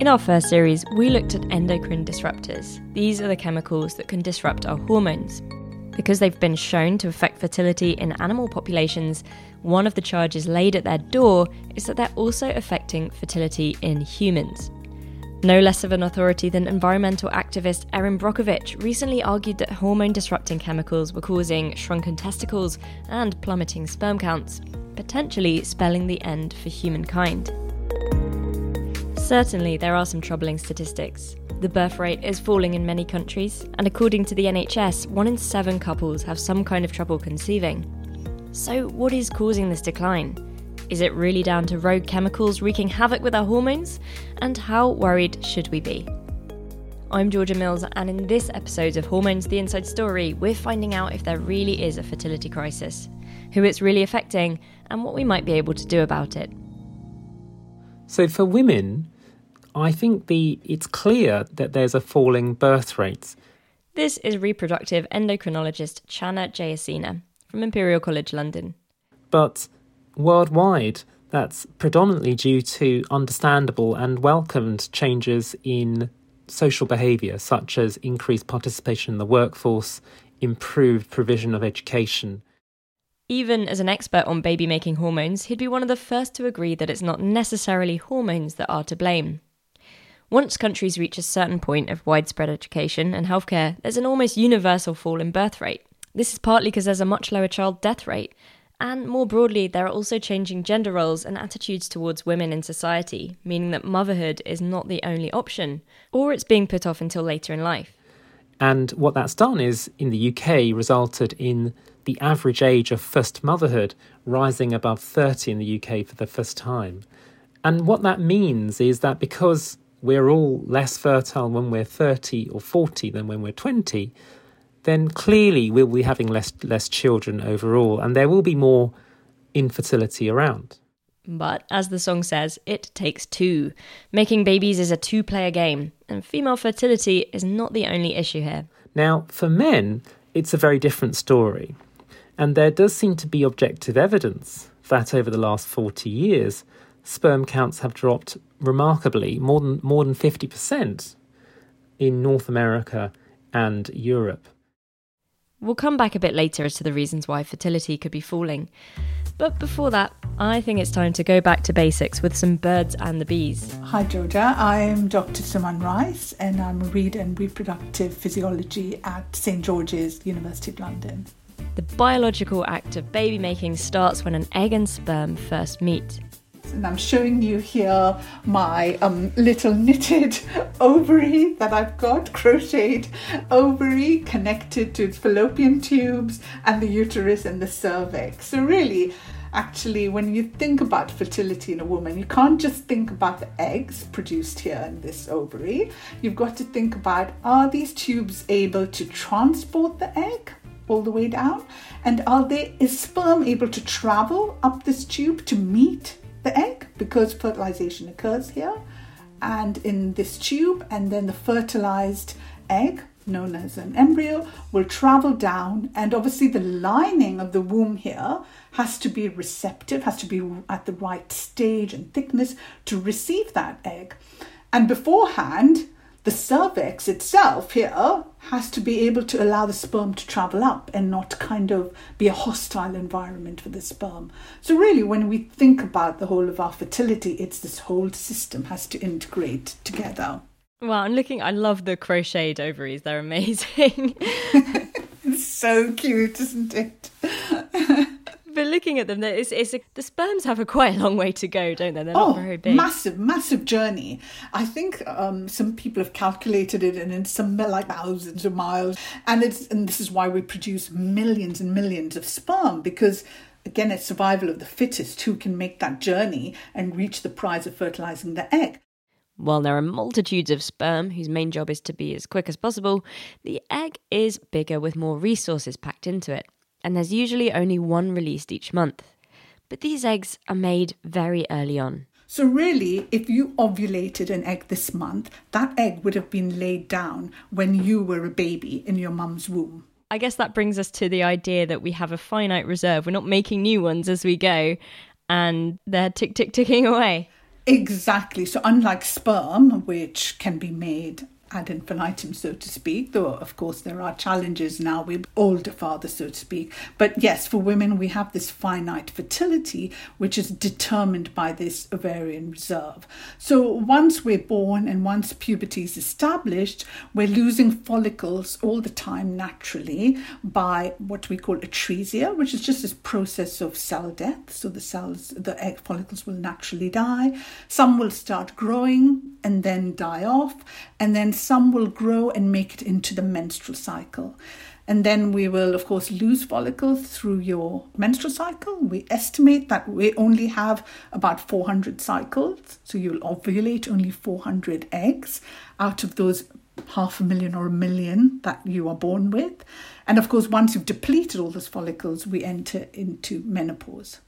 In our first series, we looked at endocrine disruptors. These are the chemicals that can disrupt our hormones. Because they've been shown to affect fertility in animal populations, one of the charges laid at their door is that they're also affecting fertility in humans. No less of an authority than environmental activist Erin Brockovich recently argued that hormone disrupting chemicals were causing shrunken testicles and plummeting sperm counts, potentially spelling the end for humankind. Certainly, there are some troubling statistics. The birth rate is falling in many countries, and according to the NHS, one in seven couples have some kind of trouble conceiving. So, what is causing this decline? Is it really down to rogue chemicals wreaking havoc with our hormones? And how worried should we be? I'm Georgia Mills, and in this episode of Hormones The Inside Story, we're finding out if there really is a fertility crisis, who it's really affecting, and what we might be able to do about it. So, for women, I think the it's clear that there's a falling birth rate. This is reproductive endocrinologist Channa Jayasena from Imperial College London. But worldwide, that's predominantly due to understandable and welcomed changes in social behaviour, such as increased participation in the workforce, improved provision of education. Even as an expert on baby making hormones, he'd be one of the first to agree that it's not necessarily hormones that are to blame. Once countries reach a certain point of widespread education and healthcare, there's an almost universal fall in birth rate. This is partly because there's a much lower child death rate, and more broadly, there are also changing gender roles and attitudes towards women in society, meaning that motherhood is not the only option, or it's being put off until later in life. And what that's done is, in the UK, resulted in the average age of first motherhood rising above 30 in the UK for the first time. And what that means is that because we're all less fertile when we're 30 or 40 than when we're 20, then clearly we'll be having less less children overall and there will be more infertility around. But as the song says, it takes two. Making babies is a two player game, and female fertility is not the only issue here. Now, for men, it's a very different story. And there does seem to be objective evidence that over the last 40 years, sperm counts have dropped remarkably, more than more than 50% in North America and Europe. We'll come back a bit later as to the reasons why fertility could be falling. But before that, I think it's time to go back to basics with some birds and the bees. Hi, Georgia. I'm Dr. Suman Rice, and I'm a read and reproductive physiology at St. George's, University of London. The biological act of baby making starts when an egg and sperm first meet. And I'm showing you here my um, little knitted ovary that I've got, crocheted ovary connected to fallopian tubes and the uterus and the cervix. So, really, actually, when you think about fertility in a woman, you can't just think about the eggs produced here in this ovary. You've got to think about are these tubes able to transport the egg? all the way down and are they is sperm able to travel up this tube to meet the egg because fertilization occurs here and in this tube, and then the fertilized egg, known as an embryo, will travel down. And obviously, the lining of the womb here has to be receptive, has to be at the right stage and thickness to receive that egg. And beforehand, the cervix itself here has to be able to allow the sperm to travel up and not kind of be a hostile environment for the sperm. So, really, when we think about the whole of our fertility, it's this whole system has to integrate together. Wow, I'm looking, I love the crocheted ovaries, they're amazing. so cute, isn't it? But looking at them, it's, it's a, the sperms have a quite a long way to go, don't they? They're oh, not very big. Massive, massive journey. I think um, some people have calculated it, and it's some like thousands of miles. And it's and this is why we produce millions and millions of sperm because again, it's survival of the fittest who can make that journey and reach the prize of fertilizing the egg. While there are multitudes of sperm whose main job is to be as quick as possible, the egg is bigger with more resources packed into it and there's usually only one released each month. But these eggs are made very early on. So, really, if you ovulated an egg this month, that egg would have been laid down when you were a baby in your mum's womb. I guess that brings us to the idea that we have a finite reserve. We're not making new ones as we go, and they're tick, tick, ticking away. Exactly. So, unlike sperm, which can be made ad infinitum, so to speak, though of course there are challenges now with older fathers, so to speak. But yes, for women, we have this finite fertility, which is determined by this ovarian reserve. So once we're born and once puberty is established, we're losing follicles all the time naturally by what we call atresia, which is just this process of cell death. So the cells, the egg follicles will naturally die. Some will start growing and then die off, and then some will grow and make it into the menstrual cycle. And then we will, of course, lose follicles through your menstrual cycle. We estimate that we only have about 400 cycles. So you'll ovulate only 400 eggs out of those half a million or a million that you are born with. And of course, once you've depleted all those follicles, we enter into menopause.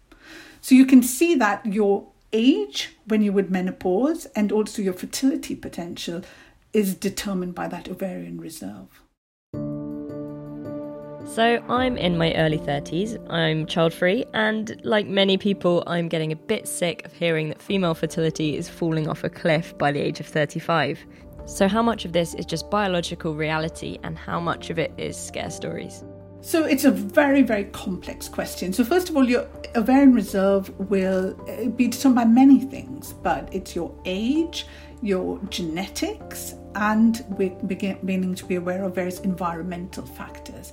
So you can see that your age when you would menopause and also your fertility potential is determined by that ovarian reserve. So, I'm in my early 30s, I'm child free, and like many people, I'm getting a bit sick of hearing that female fertility is falling off a cliff by the age of 35. So, how much of this is just biological reality, and how much of it is scare stories? So it's a very, very complex question. So, first of all, your ovarian reserve will uh, be determined by many things, but it's your age, your genetics, and we're beginning to be aware of various environmental factors.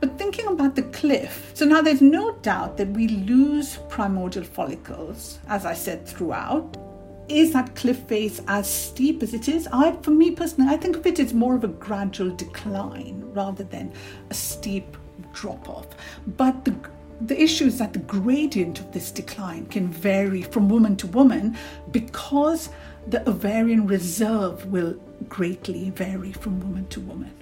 But thinking about the cliff, so now there's no doubt that we lose primordial follicles, as I said throughout. Is that cliff face as steep as it is? I, for me personally, I think of it as more of a gradual decline rather than a steep drop off. But the the issue is that the gradient of this decline can vary from woman to woman because the ovarian reserve will greatly vary from woman to woman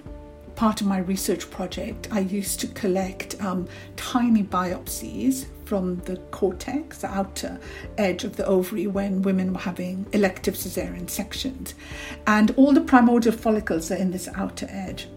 part of my research project, I used to collect um, tiny biopsies from the cortex, the outer edge of the ovary, when women were having elective cesarean sections. And all the primordial follicles are in this outer edge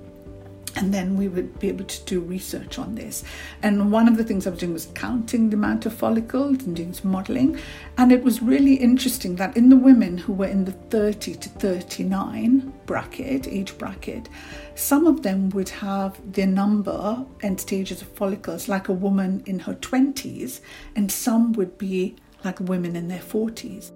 and then we would be able to do research on this. And one of the things I was doing was counting the amount of follicles and doing some modeling. And it was really interesting that in the women who were in the 30 to 39 bracket, age bracket, some of them would have their number and stages of follicles like a woman in her 20s, and some would be like women in their 40s.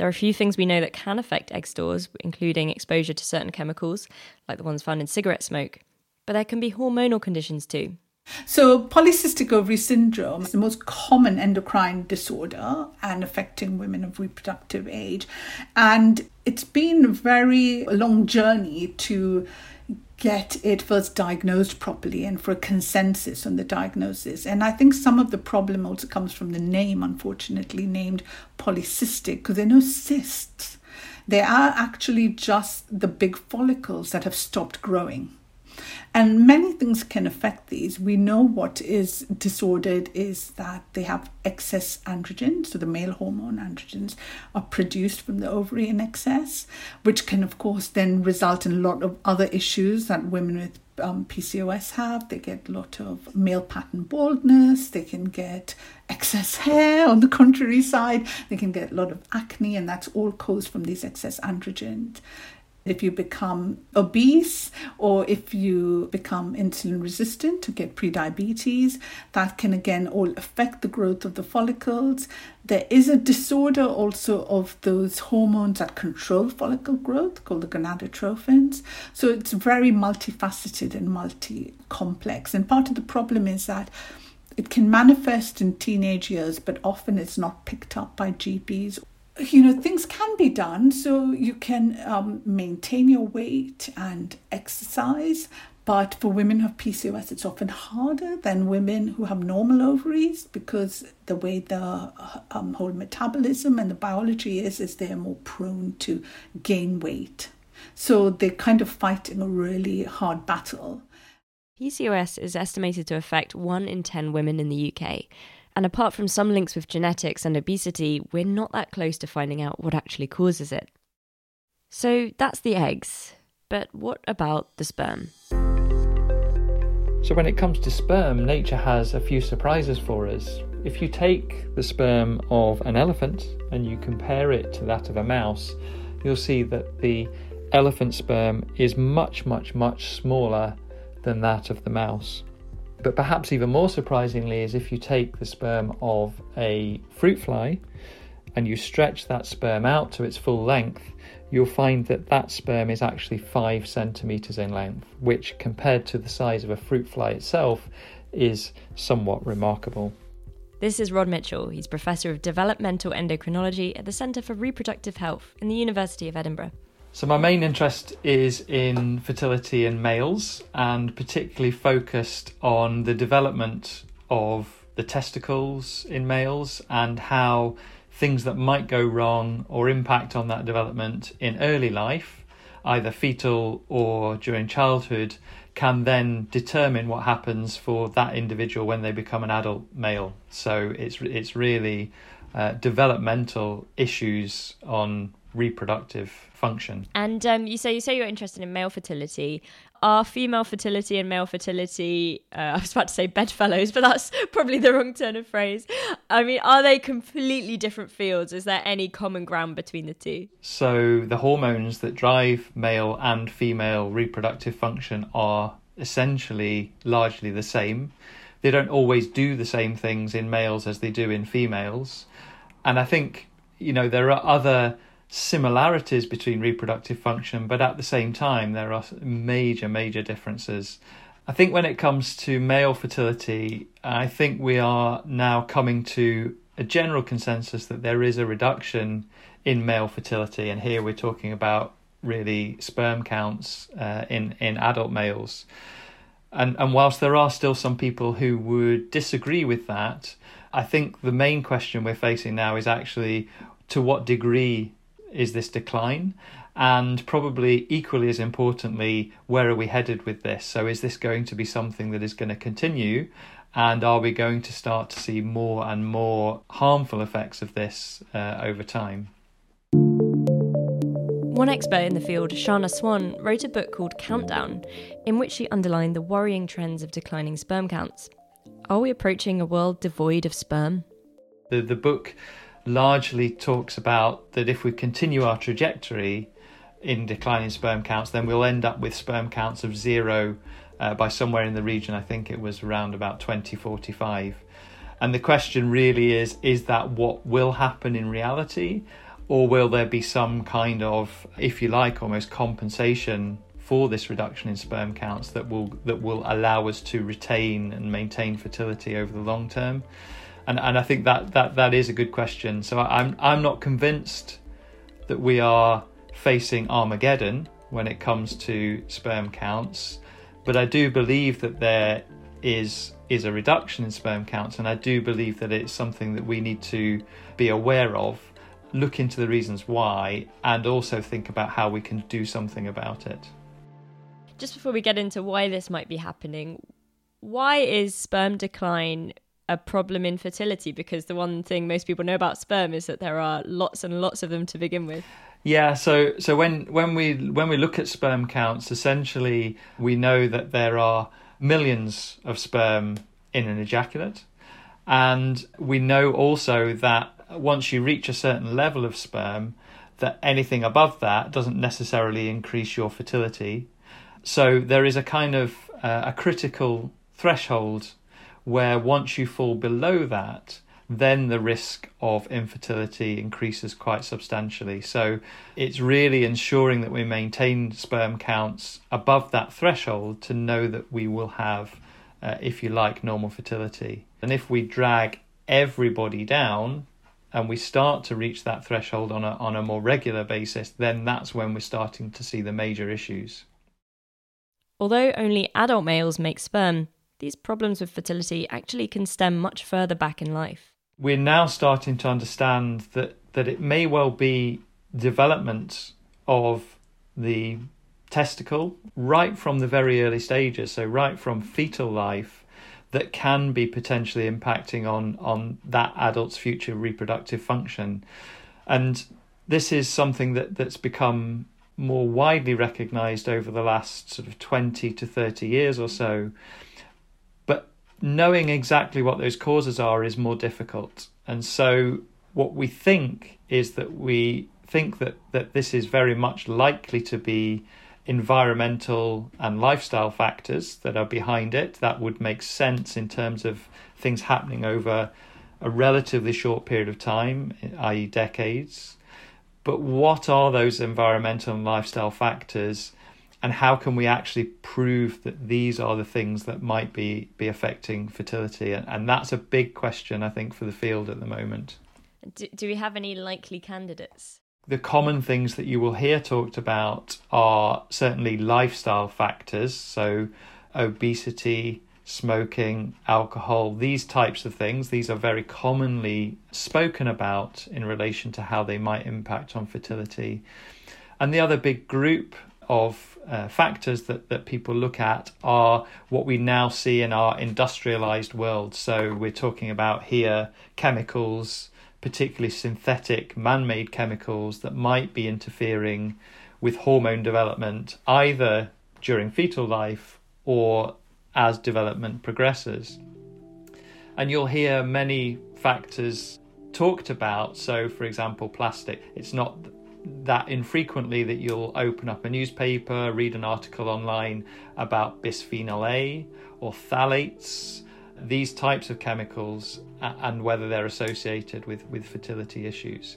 There are a few things we know that can affect egg stores, including exposure to certain chemicals, like the ones found in cigarette smoke. But there can be hormonal conditions too. So, polycystic ovary syndrome is the most common endocrine disorder and affecting women of reproductive age. And it's been a very long journey to get it first diagnosed properly and for a consensus on the diagnosis. And I think some of the problem also comes from the name, unfortunately, named polycystic, because there are no cysts. They are actually just the big follicles that have stopped growing. And many things can affect these. We know what is disordered is that they have excess androgens, so the male hormone androgens are produced from the ovary in excess, which can, of course, then result in a lot of other issues that women with um, PCOS have. They get a lot of male pattern baldness, they can get excess hair on the contrary side, they can get a lot of acne, and that's all caused from these excess androgens if you become obese or if you become insulin resistant to get prediabetes, that can again all affect the growth of the follicles. There is a disorder also of those hormones that control follicle growth called the gonadotrophins. So it's very multifaceted and multi complex. And part of the problem is that it can manifest in teenage years, but often it's not picked up by GPs you know things can be done so you can um, maintain your weight and exercise but for women who have PCOS, it's often harder than women who have normal ovaries because the way the um, whole metabolism and the biology is, is they're more prone to gain weight. So they're kind of fighting a really hard battle. PCOS is estimated to affect 1 in 10 women in the UK. And apart from some links with genetics and obesity, we're not that close to finding out what actually causes it. So that's the eggs. But what about the sperm? So, when it comes to sperm, nature has a few surprises for us. if you take the sperm of an elephant and you compare it to that of a mouse, you'll see that the elephant sperm is much, much, much smaller than that of the mouse. But perhaps even more surprisingly is if you take the sperm of a fruit fly and you stretch that sperm out to its full length, you'll find that that sperm is actually five centimeters in length, which compared to the size of a fruit fly itself is somewhat remarkable. This is Rod Mitchell. He's Professor of Developmental Endocrinology at the Centre for Reproductive Health in the University of Edinburgh. So, my main interest is in fertility in males and particularly focused on the development of the testicles in males and how things that might go wrong or impact on that development in early life, either fetal or during childhood, can then determine what happens for that individual when they become an adult male. So it's it's really uh, developmental issues on reproductive function. And um, you say you say you're interested in male fertility. Are female fertility and male fertility? Uh, I was about to say bedfellows, but that's probably the wrong turn of phrase. I mean, are they completely different fields? Is there any common ground between the two? So the hormones that drive male and female reproductive function are essentially largely the same. They don't always do the same things in males as they do in females. And I think, you know, there are other similarities between reproductive function, but at the same time, there are major, major differences. I think when it comes to male fertility, I think we are now coming to a general consensus that there is a reduction in male fertility, and here we're talking about really sperm counts uh, in in adult males. And and whilst there are still some people who would disagree with that, I think the main question we're facing now is actually to what degree is this decline? And probably equally as importantly, where are we headed with this? So, is this going to be something that is going to continue? And are we going to start to see more and more harmful effects of this uh, over time? One expert in the field, Shanna Swan, wrote a book called Countdown, in which she underlined the worrying trends of declining sperm counts. Are we approaching a world devoid of sperm? The, the book largely talks about that if we continue our trajectory in declining sperm counts, then we'll end up with sperm counts of zero uh, by somewhere in the region. I think it was around about 2045. And the question really is is that what will happen in reality? Or will there be some kind of, if you like, almost compensation for this reduction in sperm counts that will that will allow us to retain and maintain fertility over the long term? And and I think that that that is a good question. So I'm I'm not convinced that we are facing Armageddon when it comes to sperm counts, but I do believe that there is is a reduction in sperm counts, and I do believe that it's something that we need to be aware of, look into the reasons why, and also think about how we can do something about it. Just before we get into why this might be happening, why is sperm decline a problem in fertility because the one thing most people know about sperm is that there are lots and lots of them to begin with. Yeah, so so when when we when we look at sperm counts, essentially we know that there are millions of sperm in an ejaculate, and we know also that once you reach a certain level of sperm, that anything above that doesn't necessarily increase your fertility. So there is a kind of uh, a critical threshold where once you fall below that, then the risk of infertility increases quite substantially. So it's really ensuring that we maintain sperm counts above that threshold to know that we will have, uh, if you like, normal fertility. And if we drag everybody down and we start to reach that threshold on a, on a more regular basis, then that's when we're starting to see the major issues. Although only adult males make sperm, these problems with fertility actually can stem much further back in life. We're now starting to understand that, that it may well be development of the testicle right from the very early stages, so right from fetal life, that can be potentially impacting on, on that adult's future reproductive function. And this is something that, that's become more widely recognized over the last sort of 20 to 30 years or so knowing exactly what those causes are is more difficult. And so, what we think is that we think that, that this is very much likely to be environmental and lifestyle factors that are behind it. That would make sense in terms of things happening over a relatively short period of time, i.e., decades. But what are those environmental and lifestyle factors? And how can we actually prove that these are the things that might be be affecting fertility? And, and that's a big question i think for the field at the moment. Do, do we have any likely candidates? The common things that you will hear talked about are certainly lifestyle factors so obesity smoking alcohol these types of things. These are very commonly spoken about in relation to how they might impact on fertility. And the other big group of uh, factors that, that people look at are what we now see in our industrialized world. So we're talking about here chemicals, particularly synthetic man made chemicals that might be interfering with hormone development either during fetal life or as development progresses. And you'll hear many factors talked about. So, for example, plastic. It's not that infrequently that you'll open up a newspaper, read an article online about bisphenol A or phthalates, these types of chemicals, and whether they're associated with, with fertility issues.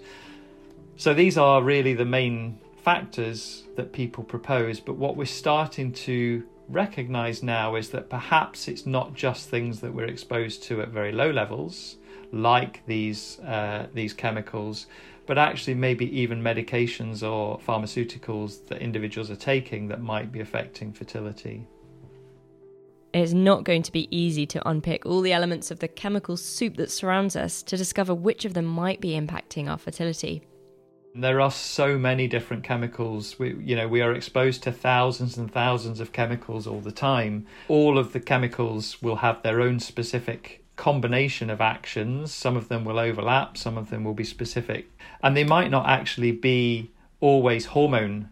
So, these are really the main factors that people propose, but what we're starting to recognize now is that perhaps it's not just things that we're exposed to at very low levels, like these, uh, these chemicals but actually maybe even medications or pharmaceuticals that individuals are taking that might be affecting fertility. It's not going to be easy to unpick all the elements of the chemical soup that surrounds us to discover which of them might be impacting our fertility. There are so many different chemicals. We, you know, we are exposed to thousands and thousands of chemicals all the time. All of the chemicals will have their own specific combination of actions. Some of them will overlap, some of them will be specific, and they might not actually be always hormone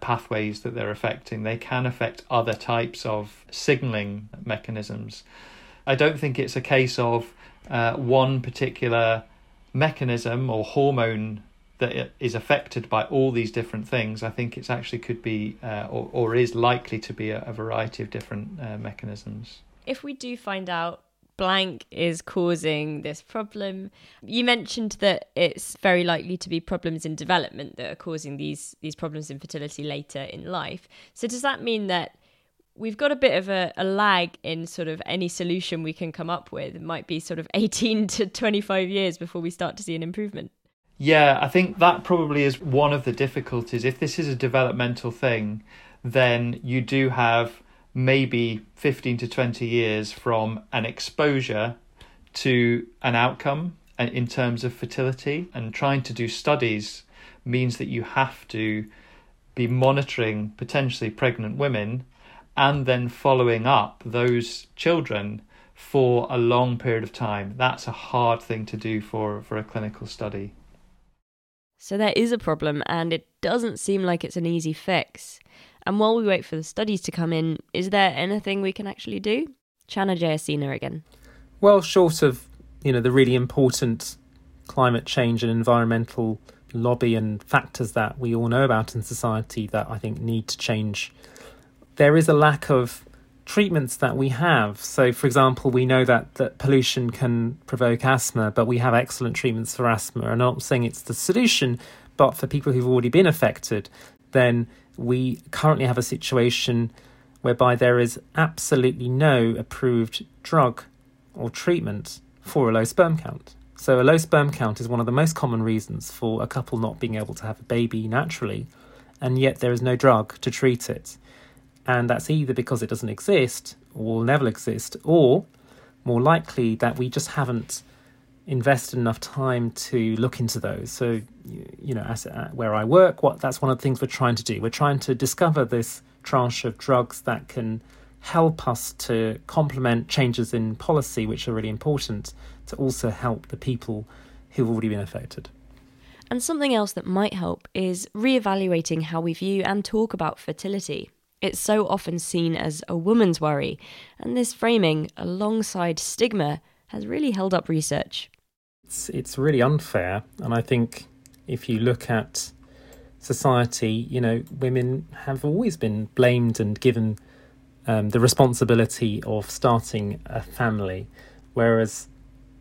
pathways that they're affecting. They can affect other types of signaling mechanisms. I don't think it's a case of uh, one particular mechanism or hormone that is affected by all these different things. I think it's actually could be uh, or, or is likely to be a, a variety of different uh, mechanisms. If we do find out blank is causing this problem. You mentioned that it's very likely to be problems in development that are causing these these problems in fertility later in life. So does that mean that we've got a bit of a, a lag in sort of any solution we can come up with? It might be sort of 18 to 25 years before we start to see an improvement. Yeah, I think that probably is one of the difficulties. If this is a developmental thing, then you do have maybe 15 to 20 years from an exposure to an outcome uh, in terms of fertility and trying to do studies means that you have to be monitoring potentially pregnant women and then following up those children for a long period of time. That's a hard thing to do for, for a clinical study. So there is a problem, and it doesn't seem like it's an easy fix. And while we wait for the studies to come in, is there anything we can actually do? Channa Jayasena again. Well, short of you know the really important climate change and environmental lobby and factors that we all know about in society that I think need to change, there is a lack of treatments that we have. So, for example, we know that, that pollution can provoke asthma, but we have excellent treatments for asthma. And I'm not saying it's the solution, but for people who've already been affected, then we currently have a situation whereby there is absolutely no approved drug or treatment for a low sperm count. So, a low sperm count is one of the most common reasons for a couple not being able to have a baby naturally, and yet there is no drug to treat it. And that's either because it doesn't exist or will never exist, or more likely that we just haven't invested enough time to look into those. So, you know, as, uh, where I work, what that's one of the things we're trying to do. We're trying to discover this tranche of drugs that can help us to complement changes in policy, which are really important, to also help the people who've already been affected. And something else that might help is re-evaluating how we view and talk about fertility. It's so often seen as a woman's worry, and this framing, alongside stigma, has really held up research. It's, it's really unfair, and I think if you look at society, you know, women have always been blamed and given um, the responsibility of starting a family, whereas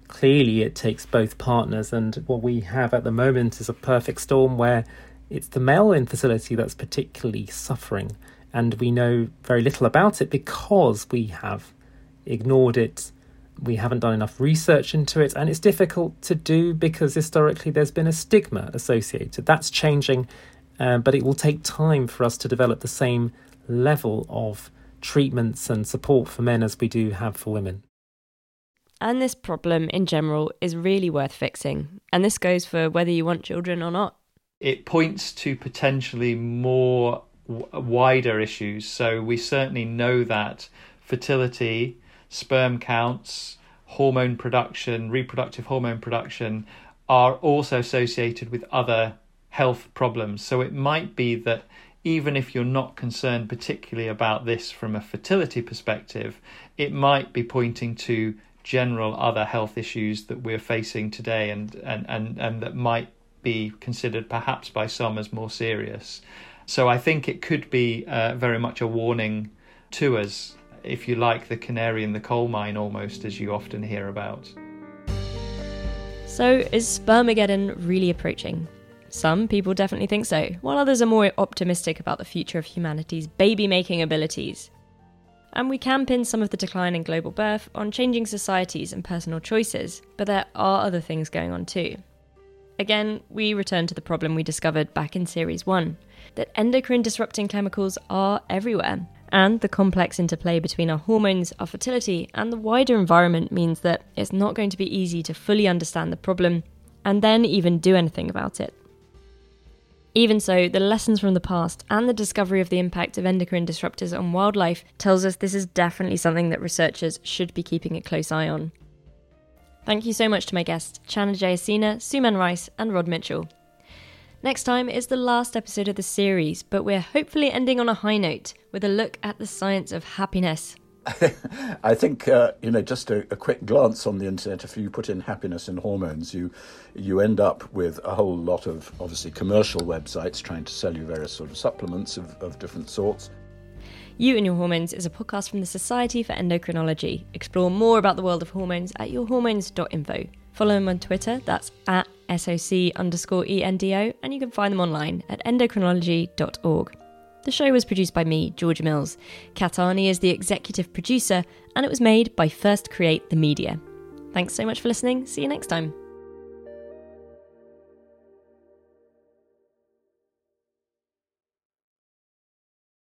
clearly it takes both partners. And what we have at the moment is a perfect storm where it's the male infertility that's particularly suffering, and we know very little about it because we have ignored it. We haven't done enough research into it, and it's difficult to do because historically there's been a stigma associated. That's changing, uh, but it will take time for us to develop the same level of treatments and support for men as we do have for women. And this problem in general is really worth fixing. And this goes for whether you want children or not. It points to potentially more wider issues. So we certainly know that fertility, sperm counts, hormone production, reproductive hormone production are also associated with other health problems. So it might be that even if you're not concerned particularly about this from a fertility perspective, it might be pointing to general other health issues that we're facing today and, and, and, and that might be considered perhaps by some as more serious. So I think it could be uh, very much a warning to us, if you like, the canary in the coal mine almost, as you often hear about. So, is Spermageddon really approaching? Some people definitely think so, while others are more optimistic about the future of humanity's baby making abilities. And we can pin some of the decline in global birth on changing societies and personal choices, but there are other things going on too. Again, we return to the problem we discovered back in Series 1 that endocrine disrupting chemicals are everywhere, and the complex interplay between our hormones, our fertility, and the wider environment means that it's not going to be easy to fully understand the problem and then even do anything about it. Even so, the lessons from the past and the discovery of the impact of endocrine disruptors on wildlife tells us this is definitely something that researchers should be keeping a close eye on. Thank you so much to my guests, Channa Jayasena, Suman Rice, and Rod Mitchell. Next time is the last episode of the series, but we're hopefully ending on a high note with a look at the science of happiness. I think uh, you know just a, a, quick glance on the internet. If you put in happiness and hormones, you you end up with a whole lot of obviously commercial websites trying to sell you various sort of supplements of, of different sorts. You and Your Hormones is a podcast from the Society for Endocrinology. Explore more about the world of hormones at yourhormones.info. Follow them on Twitter, that's at SOC underscore ENDO, and you can find them online at endocrinology.org. The show was produced by me, Georgia Mills. Katani is the executive producer, and it was made by First Create the Media. Thanks so much for listening. See you next time.